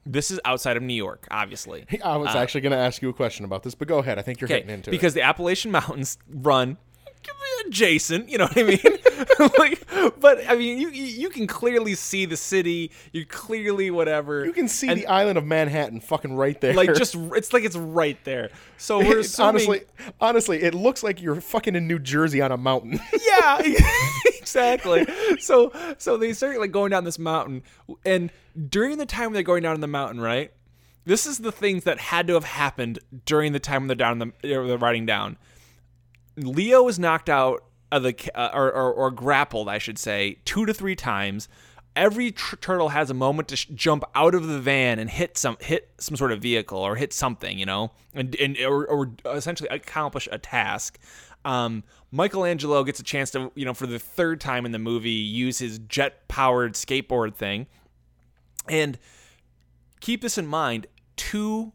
Speaker 2: this is outside of New York, obviously. <laughs>
Speaker 1: I was actually going to ask you a question about this, but go ahead. I think you're
Speaker 2: Uh,
Speaker 1: getting into it.
Speaker 2: because the Appalachian Mountains run adjacent, you know what I mean? <laughs> like, but I mean, you you can clearly see the city. You clearly whatever.
Speaker 1: You can see
Speaker 2: and-
Speaker 1: the island of Manhattan, fucking right there.
Speaker 2: like just <laughs> it's like it's right there. So we're <laughs> assuming,
Speaker 1: honestly, honestly, it looks like you're fucking in New Jersey on a mountain.
Speaker 2: yeah, exactly. So so they start like going down this mountain, and during the time they're going down the mountain, right? This is the things that had to have happened during the time when they're down the they're riding down. Leo is knocked out of the uh, or, or or grappled, I should say, two to three times. Every tr- turtle has a moment to sh- jump out of the van and hit some hit some sort of vehicle or hit something, you know, and and or, or essentially accomplish a task. Um, Michelangelo gets a chance to, you know, for the third time in the movie, use his jet powered skateboard thing. And keep this in mind two,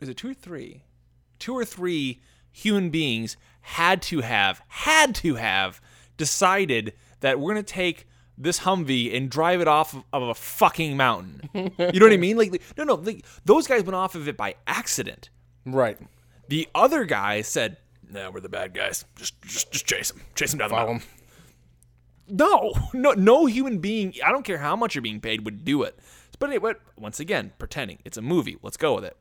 Speaker 2: is it two or three? Two or three human beings had to have, had to have decided that we're going to take this Humvee and drive it off of, a fucking mountain. you know what I mean? Like, no, no, like, those guys went off of it by accident.
Speaker 1: right.
Speaker 2: The other guy said, "No, we're the bad guys. Just, just, just chase him. Chase him down the mountain." No, <laughs> no, no human being. I don't care how much you're being paid would do it. But anyway, once again, pretending it's a movie. Let's go with it.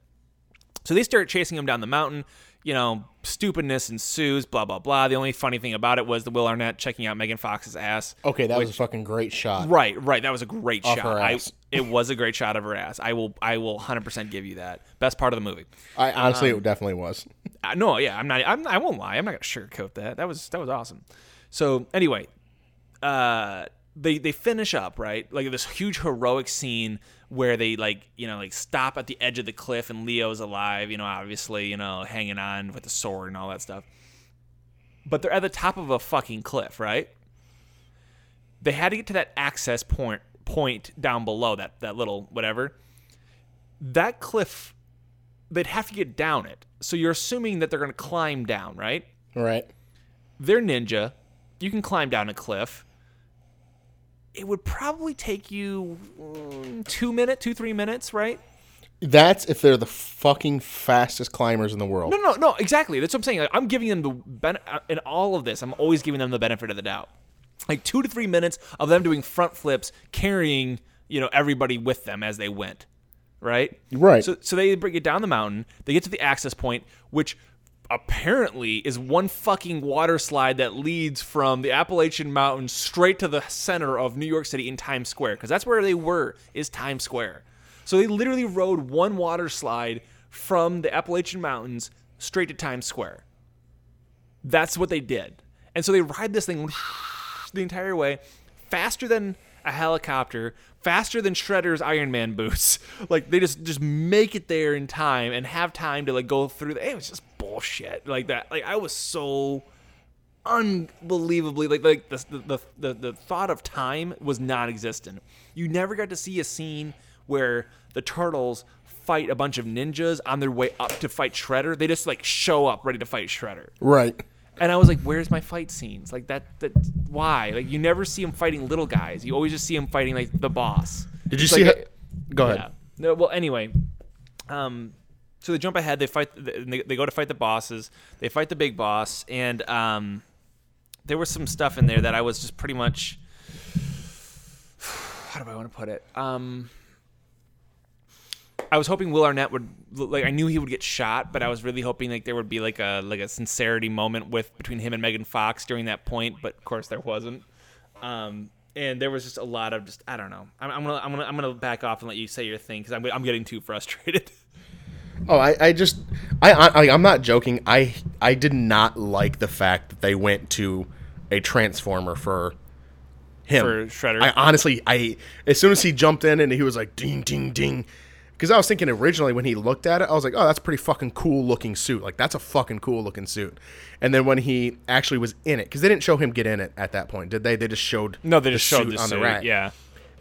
Speaker 2: So they start chasing him down the mountain. You know, stupidness ensues. Blah blah blah. The only funny thing about it was the Will Arnett checking out Megan Fox's ass.
Speaker 1: Okay, that was a fucking great shot.
Speaker 2: Right, right. That was a great
Speaker 1: Off
Speaker 2: shot. I, <laughs> it was a great shot of her ass. I will, I will, hundred percent give you that. Best part of the movie.
Speaker 1: I honestly, it definitely was. <laughs>
Speaker 2: Uh, no, yeah, I'm not. I'm, I won't lie. I'm not gonna sugarcoat that. That was that was awesome. So anyway, uh, they they finish up right, like this huge heroic scene where they like you know like stop at the edge of the cliff and Leo's alive. You know, obviously, you know, hanging on with the sword and all that stuff. But they're at the top of a fucking cliff, right? They had to get to that access point point down below that that little whatever. That cliff they'd have to get down it. So you're assuming that they're going to climb down, right?
Speaker 1: Right.
Speaker 2: They're ninja. You can climb down a cliff. It would probably take you mm, two minutes, two three minutes, right?
Speaker 1: That's if they're the fucking fastest climbers in the world.
Speaker 2: No, no, no, exactly. That's what I'm saying. Like, I'm giving them the ben- uh, in all of this. I'm always giving them the benefit of the doubt. Like two to three minutes of them doing front flips, carrying you know everybody with them as they went, right?
Speaker 1: Right.
Speaker 2: So, so they bring it down the mountain. They get to the access point, which apparently is one fucking water slide that leads from the Appalachian Mountains straight to the center of New York City in Times Square, because that's where they were, is Times Square. So they literally rode one water slide from the Appalachian Mountains straight to Times Square. That's what they did. And so they ride this thing <laughs> the entire way faster than a helicopter, faster than Shredder's Iron Man boots. <laughs> Like they just just make it there in time and have time to like go through the it was just bullshit. Like that. Like I was so unbelievably like like the the, the the thought of time was non-existent. You never got to see a scene where the turtles fight a bunch of ninjas on their way up to fight Shredder. They just like show up ready to fight Shredder.
Speaker 1: Right.
Speaker 2: And I was like, "Where's my fight scenes? Like that? That why? Like you never see him fighting little guys. You always just see him fighting like the boss."
Speaker 1: Did you
Speaker 2: It's
Speaker 1: see?
Speaker 2: like
Speaker 1: how- Go ahead.
Speaker 2: yeah. No. Well, anyway, um, so they jump ahead. They fight. They, they go to fight the bosses. They fight the big boss, and um, there was some stuff in there that I was just pretty much. <sighs> How do I want to put it? Um, I was hoping Will Arnett would like. I knew he would get shot, but I was really hoping like there would be like a like a sincerity moment with between him and Megan Fox during that point. But of course, there wasn't. Um, and there was just a lot of just I don't know. I'm, I'm gonna I'm gonna I'm gonna back off and let you say your thing because I'm I'm getting too frustrated. <laughs>
Speaker 1: Oh, I, I just, I, I, I'm not joking. I, I did not like the fact that they went to a transformer for him.
Speaker 2: For Shredder?
Speaker 1: I honestly, I, as soon as he jumped in and he was like, ding, ding, ding. Because I was thinking originally when he looked at it, I was like, oh, that's a pretty fucking cool looking suit. Like, that's a fucking cool looking suit. And then when he actually was in it, because they didn't show him get in it at that point, did they? They just showed
Speaker 2: no, they just showed the
Speaker 1: on
Speaker 2: suit.
Speaker 1: the rack.
Speaker 2: Yeah.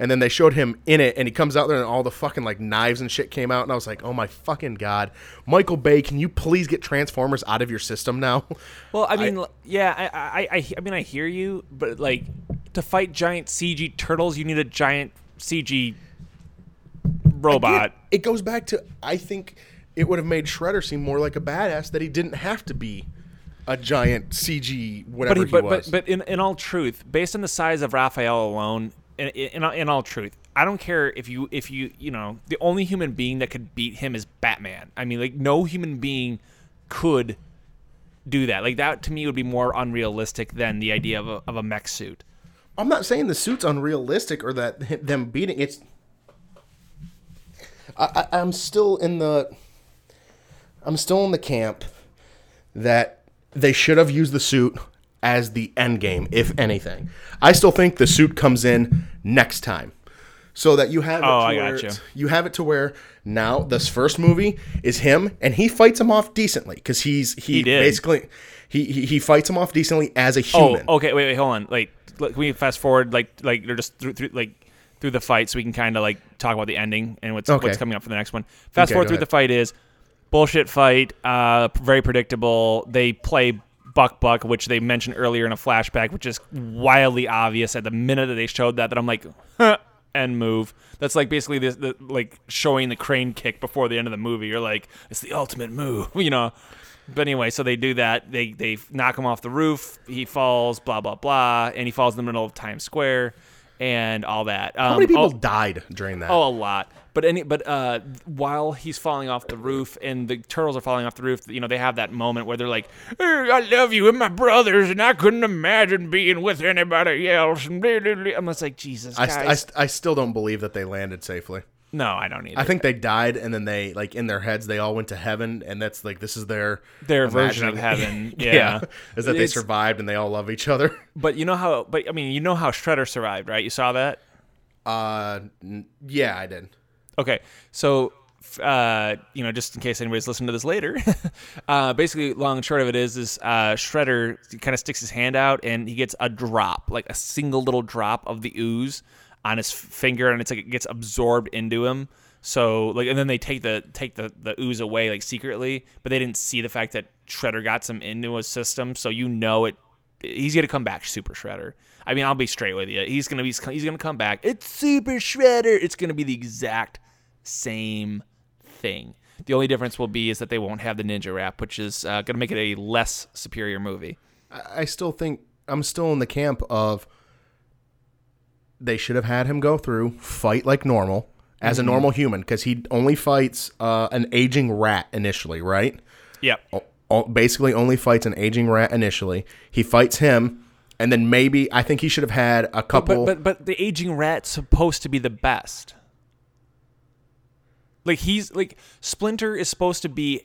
Speaker 1: And then they showed him in it, and he comes out there, and all the fucking like knives and shit came out, and I was like, "Oh my fucking god, Michael Bay, can you please get Transformers out of your system now?" <laughs>
Speaker 2: Well, I mean, l- yeah, I, I, I, I mean, I hear you, but like, to fight giant CG turtles, you need a giant CG robot.
Speaker 1: Again, it goes back to I think it would have made Shredder seem more like a badass that he didn't have to be a giant CG whatever
Speaker 2: but, he,
Speaker 1: he, was.
Speaker 2: but but in, in all truth, based on the size of Raphael alone, in, in, in all truth, I don't care if you if you you know the only human being that could beat him is Batman. I mean, like no human being could do that. Like that to me would be more unrealistic than the idea of a, of a mech suit.
Speaker 1: I'm not saying the suit's unrealistic or that them beating it's. I, I, I'm still in the. I'm still in the camp that they should have used the suit as the end game, if anything. I still think the suit comes in next time, so that you have it
Speaker 2: Oh,
Speaker 1: to
Speaker 2: I
Speaker 1: where
Speaker 2: gotcha.
Speaker 1: you have it to where now this first movie is him and he fights him off decently because he's he,
Speaker 2: He did.
Speaker 1: basically he, he he fights him off decently as a human.
Speaker 2: Oh,
Speaker 1: human.
Speaker 2: okay. Wait, wait, hold on. Like, look, can we fast forward? Like, like they're just through, through like through the fight, so we can kind of like talk about the ending and what's
Speaker 1: Okay.
Speaker 2: what's coming up for the next one. Fast
Speaker 1: Okay,
Speaker 2: forward through
Speaker 1: ahead.
Speaker 2: the fight is bullshit fight. Uh, very predictable. They play Buck Buck, which they mentioned earlier in a flashback, which is wildly obvious at the minute that they showed that. That I'm like, huh, end move. That's like basically this, the, like showing the crane kick before the end of the movie. You're like, it's the ultimate move, <laughs> you know. But anyway, so they do that. They they knock him off the roof. He falls. Blah blah blah, and he falls in the middle of Times Square. And all that.
Speaker 1: How
Speaker 2: Um,
Speaker 1: many people
Speaker 2: oh-
Speaker 1: died during that?
Speaker 2: Oh, a lot. But any, but uh, while he's falling off the roof and the turtles are falling off the roof, you know, they have that moment where they're like, "Eh, "I love you and my brothers, and I couldn't imagine being with anybody else." And blah, <laughs> blah, blah." I'm just like, Jesus,
Speaker 1: I,
Speaker 2: guys.
Speaker 1: st- I, st- I still don't believe that they landed safely.
Speaker 2: No, I don't either.
Speaker 1: I think they died, and then they like in their heads they all went to heaven, and that's like this is their
Speaker 2: Their version of heaven, <laughs> yeah. yeah.
Speaker 1: is that they survived and they all love each other. <laughs>
Speaker 2: But you know how? But I mean, you know how Shredder survived, right? You saw that.
Speaker 1: Uh, n- yeah, I did.
Speaker 2: Okay, so uh, you know, just in case anybody's listening to this later, <laughs> uh, basically, long and short of it is, is uh, Shredder kind of sticks his hand out and he gets a drop, like a single little drop of the ooze on his finger, and it's like it gets absorbed into him. So like, and then they take the take the the ooze away like secretly, but they didn't see the fact that Shredder got some into his system, so you know it. He's gonna come back, Super Shredder. I mean, I'll be straight with you. He's gonna be he's gonna come back. It's Super Shredder. It's gonna be the exact same thing. The only difference will be is that they won't have the ninja rap, which is uh, to make it a less superior movie.
Speaker 1: I still think I'm still in the camp of they should have had him go through fight like normal as a normal human because he only fights uh, an aging rat initially, right?
Speaker 2: Yep.
Speaker 1: O- o- basically only fights an aging rat initially. He fights him, and then maybe I think he should have had a couple.
Speaker 2: But but but the aging rat's supposed to be the best. Like he's like Splinter is supposed to be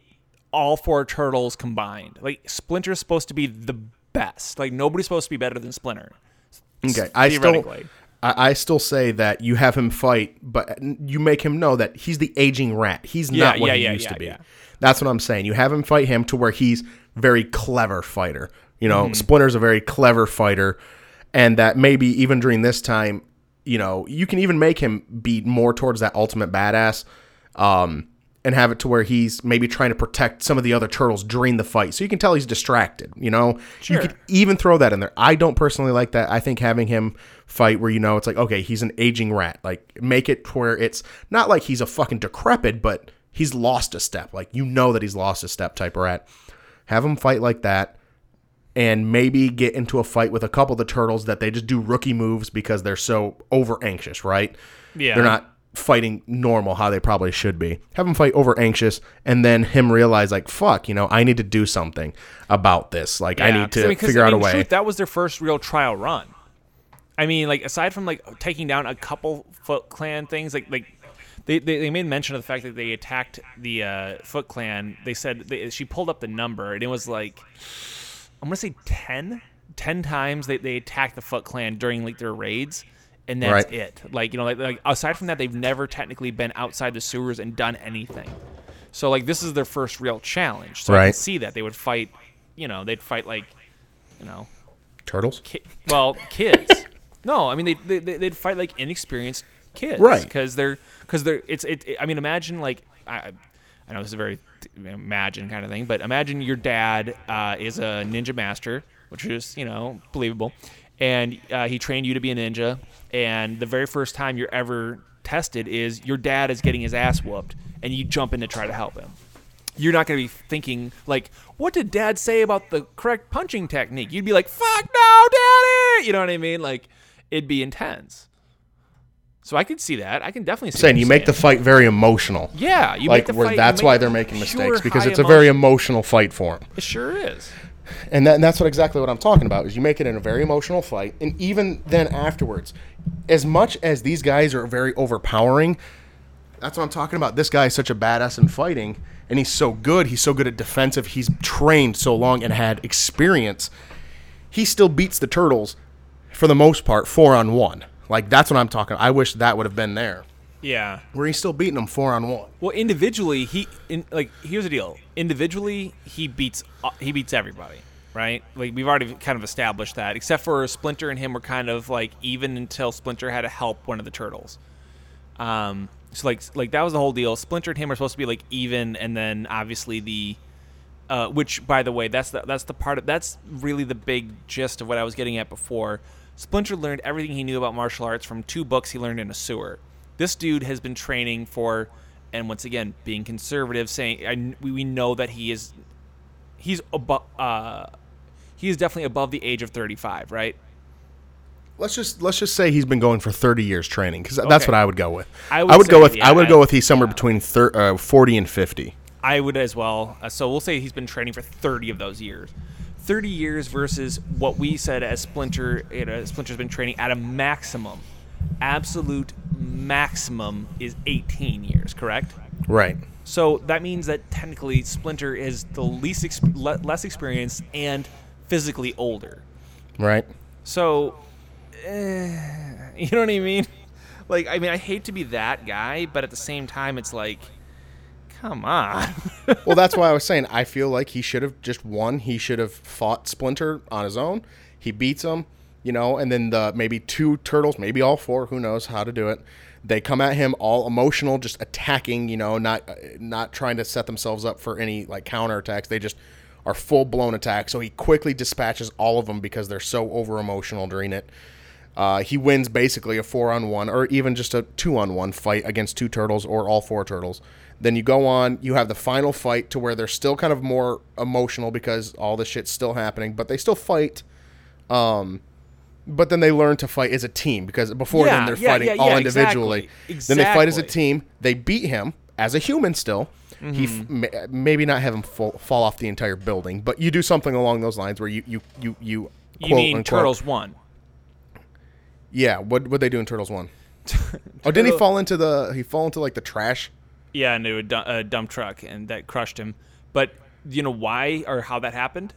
Speaker 2: all four turtles combined. Like Splinter's supposed to be the best. Like nobody's supposed to be better than Splinter.
Speaker 1: okay, I still. I, I still say that you have him fight, but you make him know that he's the aging rat. He's
Speaker 2: Yeah,
Speaker 1: not what
Speaker 2: yeah,
Speaker 1: he
Speaker 2: yeah,
Speaker 1: used to be.
Speaker 2: yeah.
Speaker 1: That's what I'm saying. You have him fight him to where he's very clever fighter. You know,
Speaker 2: Mm-hmm.
Speaker 1: Splinter's a very clever fighter, and that maybe even during this time, you know, you can even make him be more towards that ultimate badass, um, and have it to where he's maybe trying to protect some of the other turtles during the fight. So you can tell he's distracted. You know,
Speaker 2: Sure.
Speaker 1: you could even throw that in there. I don't personally like that. I think having him fight where you know it's like okay, he's an aging rat. Like make it to where it's not like he's a fucking decrepit, but he's lost a step. Like you know that he's lost a step type of rat. Have him fight like that. And maybe get into a fight with a couple of the turtles that they just do rookie moves because they're so over anxious, right?
Speaker 2: Yeah.
Speaker 1: They're not fighting normal how they probably should be. Have him fight over anxious and then him realize like fuck, you know, I need to do something about this. Like I
Speaker 2: Yeah,
Speaker 1: need
Speaker 2: 'cause,
Speaker 1: to
Speaker 2: 'cause,
Speaker 1: figure
Speaker 2: I
Speaker 1: out a way.
Speaker 2: truth, that was their first real trial run. I mean, like aside from like taking down a couple Foot Clan things, like like they, they, they made mention of the fact that they attacked the uh, Foot Clan. They said they, she pulled up the number and it was like I'm gonna say 10, 10 times they, they attacked the Foot Clan during like their raids. And that's
Speaker 1: Right.
Speaker 2: it. Like you know, like, like aside from that, they've never technically been outside the sewers and done anything. So like this is their first real challenge. So I can see that they would fight. You know, they'd fight like, you know,
Speaker 1: Turtles?
Speaker 2: ki- well, kids. <laughs> no, I mean they, they they- they'd fight like inexperienced kids,
Speaker 1: Right.
Speaker 2: Because they're because they're it's it, it- I mean, imagine like I I know this is a very imagine kind of thing, but imagine your dad uh, is a ninja master, which is you know believable, and uh, he trained you to be a ninja, and the very first time you're ever tested is your dad is getting his ass whooped, and you jump in to try to help him you're not going to be thinking like, "What did Dad say about the correct punching technique?" You'd be like, "Fuck no, Daddy!" You know what I mean? Like, it'd be intense. So I could see that. I can definitely see.
Speaker 1: saying
Speaker 2: what
Speaker 1: you make the fight very emotional.
Speaker 2: Yeah, you
Speaker 1: like
Speaker 2: make the
Speaker 1: where
Speaker 2: fight.
Speaker 1: that's why they're making mistakes because it's a very
Speaker 2: emotion.
Speaker 1: emotional fight for them.
Speaker 2: It sure is.
Speaker 1: And, that, and that's what exactly what I'm talking about is you make it in a very emotional fight and even then afterwards as much as these guys are very overpowering that's what I'm talking about this guy is such a badass in fighting and he's so good he's so good at defensive he's trained so long and had experience he still beats the turtles for the most part 4 on 1 like that's what I'm talking I wish that would have been there
Speaker 2: Yeah.
Speaker 1: where he's still beating them 4 on 1
Speaker 2: Well, individually, he in like here's the deal. Individually, he beats uh, he beats everybody, right? Like we've already kind of established that. Except for Splinter and him were kind of like even until Splinter had to help one of the turtles. Um, so like like that was the whole deal. Splinter and him are supposed to be like even, and then obviously the. Uh, which, by the way, that's the that's the part of that's really the big gist of what I was getting at before. Splinter learned everything he knew about martial arts from two books he learned in a sewer. This dude has been training for, and once again, being conservative, saying I, we, we know that he is, he's above, uh, he is definitely above the age of thirty-five, right?
Speaker 1: Let's just let's just say he's been going for 30 years training because that's what I would go with.
Speaker 2: I
Speaker 1: I
Speaker 2: would
Speaker 1: would, go with
Speaker 2: yeah,
Speaker 1: I would go with he's somewhere
Speaker 2: yeah.
Speaker 1: between thir- uh, 40 and 50.
Speaker 2: I would as well. Uh, so we'll say he's been training for 30 of those years. 30 years versus what we said as Splinter. You know, Splinter's been training at a maximum, absolute maximum is 18 years. Correct.
Speaker 1: Right.
Speaker 2: So that means that technically Splinter is the least ex- le- less experienced and physically older.
Speaker 1: Right.
Speaker 2: So, eh, <laughs> you know what I mean? Like, I mean, I hate to be that guy, but at the same time, it's like, come on. <laughs>
Speaker 1: well, that's why I was saying I feel like he should have just won. He should have fought Splinter on his own. He beats him, you know, and then the maybe two turtles, maybe all four, who knows how to do it. They come at him all emotional, just attacking, you know, not not trying to set themselves up for any like counterattacks. They just are full blown attack. So he quickly dispatches all of them because they're so over emotional during it. Uh, he wins basically a four on one or even just a two on one fight against two turtles or all four turtles. Then you go on, you have the final fight to where they're still kind of more emotional because all this shit's still happening, but they still fight. Um, but then they learn to fight as a team because before
Speaker 2: Yeah,
Speaker 1: then they're
Speaker 2: yeah,
Speaker 1: fighting
Speaker 2: yeah,
Speaker 1: all individually.
Speaker 2: exactly,
Speaker 1: Then they fight as a team. They beat him as a human still. He f-
Speaker 2: Mm-hmm.
Speaker 1: ma- maybe not have him fall, fall off the entire building, but you do something along those lines where you you you you.
Speaker 2: you
Speaker 1: quote,
Speaker 2: mean
Speaker 1: unquote-
Speaker 2: Turtles won?
Speaker 1: Yeah, what what they do in Turtles One? <laughs> oh, didn't he fall into the? He fall into like the trash.
Speaker 2: Yeah, into a, du- a dump truck, and that crushed him. But you know why or how that happened?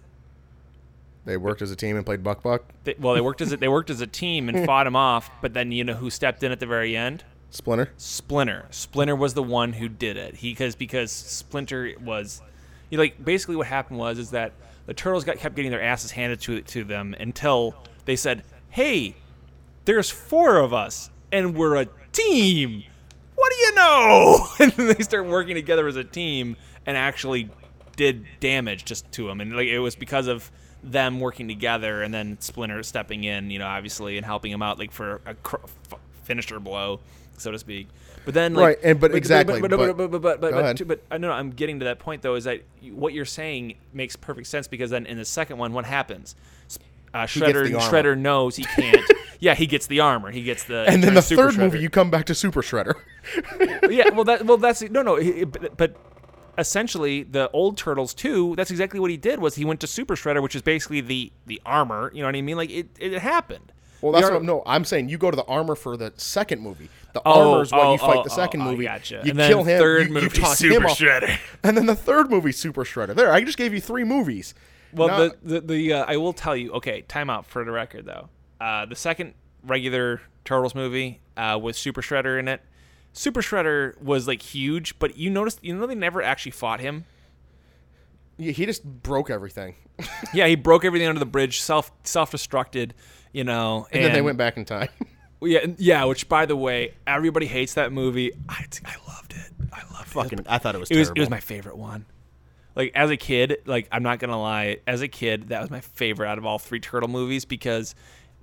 Speaker 1: They worked as a team and played Buck Buck.
Speaker 2: They, well, they worked as a, they worked as a team and <laughs> fought him off. But then you know who stepped in at the very end?
Speaker 1: Splinter.
Speaker 2: Splinter. Splinter was the one who did it. He because because Splinter was, you know, like basically what happened was is that the turtles got kept getting their asses handed to to them until they said, "Hey, there's four of us and we're a team. What do you know?" <laughs> And then they start working together as a team and actually did damage just to him. And like it was because of them working together and then Splinter stepping in, you know, obviously and helping him out like for a cr- f- finisher blow, so to speak. But then like
Speaker 1: Right, and- but exactly,
Speaker 2: but but
Speaker 1: but-
Speaker 2: but but but, but, but, but I know I'm getting to that point though is that what you're saying makes perfect sense because then in the second one what happens? Uh, Shredder. Shredder knows he can't. <laughs> yeah, he gets the armor. He gets the
Speaker 1: And then the
Speaker 2: Super
Speaker 1: third movie, you come back to Super Shredder. <laughs>
Speaker 2: yeah, well that well that's no no he- but, but essentially the old turtles too that's exactly what he did was he went to super shredder which is basically the the armor you know what i mean like it, it happened
Speaker 1: Well, that's
Speaker 2: The
Speaker 1: what I'm, no. I'm saying you go to the armor for the second movie. The
Speaker 2: Oh,
Speaker 1: armor is what
Speaker 2: oh,
Speaker 1: you fight
Speaker 2: oh,
Speaker 1: the second
Speaker 2: oh,
Speaker 1: movie.
Speaker 2: gotcha.
Speaker 1: You
Speaker 2: And then
Speaker 1: kill him.
Speaker 2: third
Speaker 1: you,
Speaker 2: movie,
Speaker 1: you
Speaker 2: Super
Speaker 1: him off.
Speaker 2: Shredder.
Speaker 1: And then the third movie, Super Shredder. There, I just gave you three movies.
Speaker 2: Well,
Speaker 1: Now-
Speaker 2: the the, the uh, I will tell you. Okay, timeout for the record though. Uh, the second regular Turtles movie uh, with Super Shredder in it. Super Shredder was like huge, but you noticed you know they never actually fought him.
Speaker 1: Yeah, he just broke everything, <laughs>
Speaker 2: Yeah, he broke everything under the bridge, self self destructed. You know,
Speaker 1: and, then they went back in time. <laughs>
Speaker 2: Yeah, yeah. Which, by the way, everybody hates that movie. I, I loved it. I loved
Speaker 1: Fucking,
Speaker 2: it.
Speaker 1: I thought it was
Speaker 2: It was it was my favorite one. Like as a kid, like I'm not gonna lie, as a kid, that was my favorite out of all three turtle movies because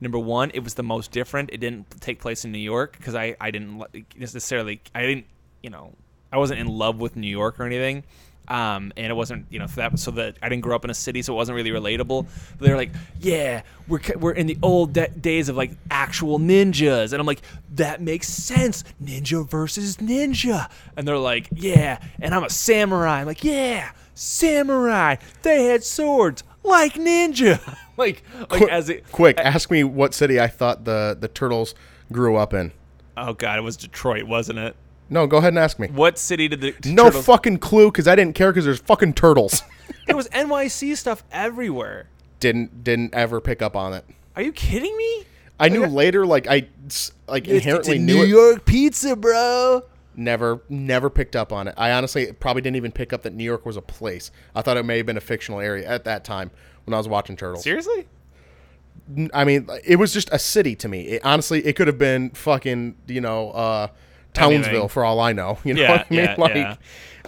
Speaker 2: number one, it was the most different. It didn't take place in New York because I I didn't necessarily I didn't you know I wasn't in love with New York or anything. Um, and it wasn't, you know, that, so that I didn't grow up in a city, so it wasn't really relatable. But they're like, yeah, we're we're in the old da days of like actual ninjas, and I'm like, that makes sense, ninja versus ninja. And they're like, yeah, and I'm a samurai. I'm like, yeah, samurai. They had swords like ninja. <laughs> like, like
Speaker 1: Quick,
Speaker 2: as it,
Speaker 1: quick, ask me what city I thought the the turtles grew up in.
Speaker 2: oh god, it was Detroit, wasn't it?
Speaker 1: No, go ahead and ask me.
Speaker 2: What city did the
Speaker 1: No
Speaker 2: turtles-
Speaker 1: fucking clue because I didn't care because there's fucking turtles. <laughs>
Speaker 2: There was NYC stuff everywhere.
Speaker 1: didn't didn't ever pick up on it.
Speaker 2: Are you kidding me?
Speaker 1: I knew later, like I like inherently
Speaker 2: it's a
Speaker 1: knew
Speaker 2: New
Speaker 1: it.
Speaker 2: York pizza, bro.
Speaker 1: Never, never picked up on it. I honestly probably didn't even pick up that New York was a place. I thought it may have been a fictional area at that time when I was watching Turtles.
Speaker 2: Seriously?
Speaker 1: I mean, it was just a city to me. It, honestly, it could have been fucking, you know, uh, Townsville
Speaker 2: Anything.
Speaker 1: for all I know. <laughs> You know
Speaker 2: Yeah,
Speaker 1: what I mean?
Speaker 2: yeah,
Speaker 1: like,
Speaker 2: yeah.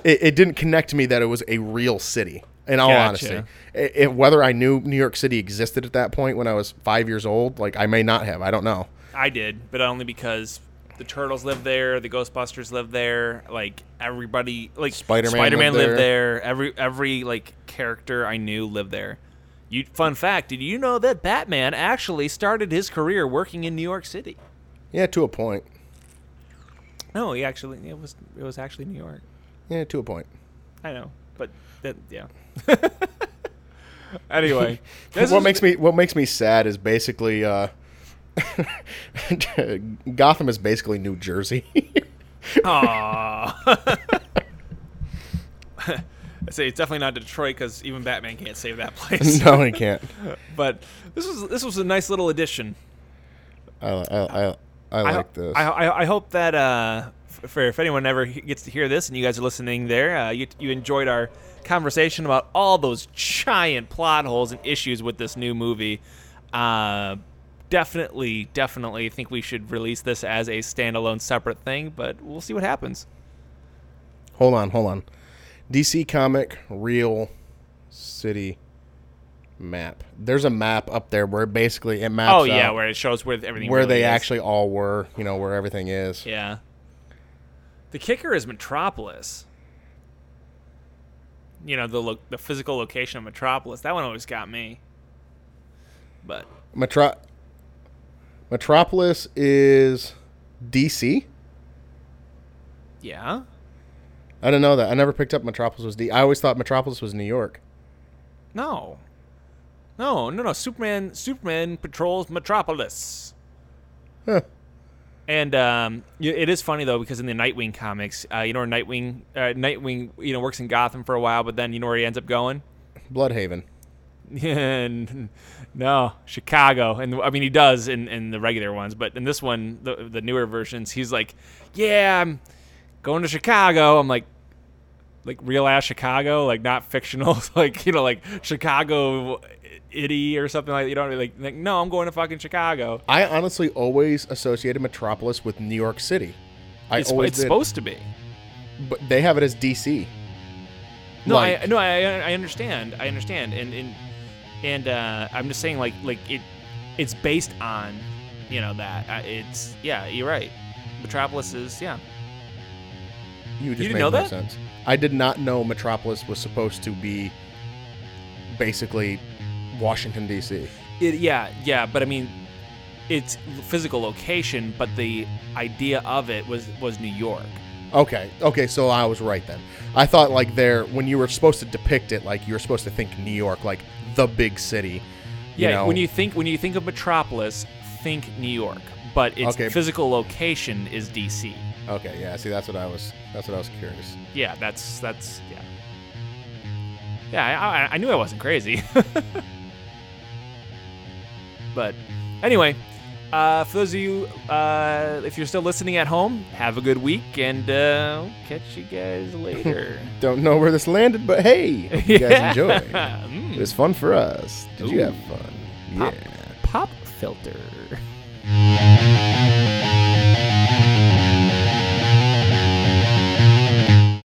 Speaker 1: It, it didn't connect to me that it was a real city. In all
Speaker 2: Gotcha.
Speaker 1: honesty, I- if whether I knew New York City existed at that point when I was five years old, like I may not have. I don't know.
Speaker 2: I did, but only because the Turtles lived there, the Ghostbusters lived there, like everybody, like
Speaker 1: Spider-Man
Speaker 2: Spider-Man
Speaker 1: lived
Speaker 2: lived there. Every every like character I knew lived there. You fun fact, did you know that Batman actually started his career working in New York City?
Speaker 1: Yeah, to a point.
Speaker 2: No, he actually it was it was actually New York.
Speaker 1: Yeah, to a point.
Speaker 2: I know, but that yeah. <laughs> anyway,
Speaker 1: what makes me what makes me sad is basically uh, <laughs> Gotham is basically New Jersey. <laughs>
Speaker 2: Aw. <laughs> I say it's definitely not Detroit because even Batman can't save that place.
Speaker 1: no, he can't.
Speaker 2: But this was this was a nice little addition.
Speaker 1: I I, I, I like this.
Speaker 2: I, I, I hope that uh, for if anyone ever gets to hear this and you guys are listening there, uh, you, you enjoyed our conversation about all those giant plot holes and issues with this new movie. Uh, definitely, definitely think we should release this as a standalone, separate thing, but we'll see what happens.
Speaker 1: hold on, hold on. DC comic real city map. There's a map up there where basically it maps
Speaker 2: oh yeah, where it shows where everything
Speaker 1: where
Speaker 2: really
Speaker 1: they
Speaker 2: is.
Speaker 1: actually all were, you know, where everything is.
Speaker 2: Yeah. The kicker is Metropolis. You know the lo- the physical location of Metropolis. That one always got me. But
Speaker 1: Metro- Metropolis is DC.
Speaker 2: yeah,
Speaker 1: I didn't know that. I never picked up Metropolis was D. I always thought Metropolis was New York.
Speaker 2: no, no, no, no. Superman Superman patrols Metropolis.
Speaker 1: Huh.
Speaker 2: And um, it is funny though because in the Nightwing comics, uh, you know where Nightwing, uh, Nightwing, you know, works in Gotham for a while, but then you know where he ends up going.
Speaker 1: Blüdhaven. <laughs>
Speaker 2: And no, Chicago. And I mean, he does in, in the regular ones, but in this one, the, the newer versions, he's like, yeah, I'm going to Chicago. I'm like, like real ass Chicago, like not fictional, <laughs> like, you know, like Chicago itty or something like, that. you know, like, like, no, I'm going to fucking Chicago.
Speaker 1: I honestly always associated Metropolis with New York City. I
Speaker 2: It's,
Speaker 1: always
Speaker 2: it's
Speaker 1: did,
Speaker 2: supposed to be.
Speaker 1: but they have it as DC.
Speaker 2: No,
Speaker 1: Like-
Speaker 2: I no, I, I understand. I understand, and and and uh, I'm just saying, like like it, it's based on, you know that uh, it's yeah, you're right. Metropolis is yeah.
Speaker 1: You just
Speaker 2: didn't
Speaker 1: made
Speaker 2: know that?
Speaker 1: sense. I did not know Metropolis was supposed to be basically Washington D.C.
Speaker 2: It, yeah, yeah, but I mean, it's physical location, but the idea of it was was New York.
Speaker 1: Okay, okay, so I was right then. I thought like there when you were supposed to depict it, like you were supposed to think New York, like the big city.
Speaker 2: Yeah,
Speaker 1: know?
Speaker 2: when you think when you think of Metropolis, think New York, but its
Speaker 1: Okay.
Speaker 2: physical location is DC.
Speaker 1: Okay, yeah. See, that's what I was. That's what I was curious.
Speaker 2: Yeah, that's that's yeah. Yeah, I, I, I knew I wasn't crazy. <laughs> but anyway, uh, for those of you, uh, if you're still listening at home, have a good week, and uh, catch you guys <laughs> later.
Speaker 1: Don't know where this landed, but hey, hope you guys enjoy.
Speaker 2: Mm. <laughs>
Speaker 1: It was fun for us. Did you have fun?
Speaker 2: Pop,
Speaker 1: Yeah.
Speaker 2: pop filter.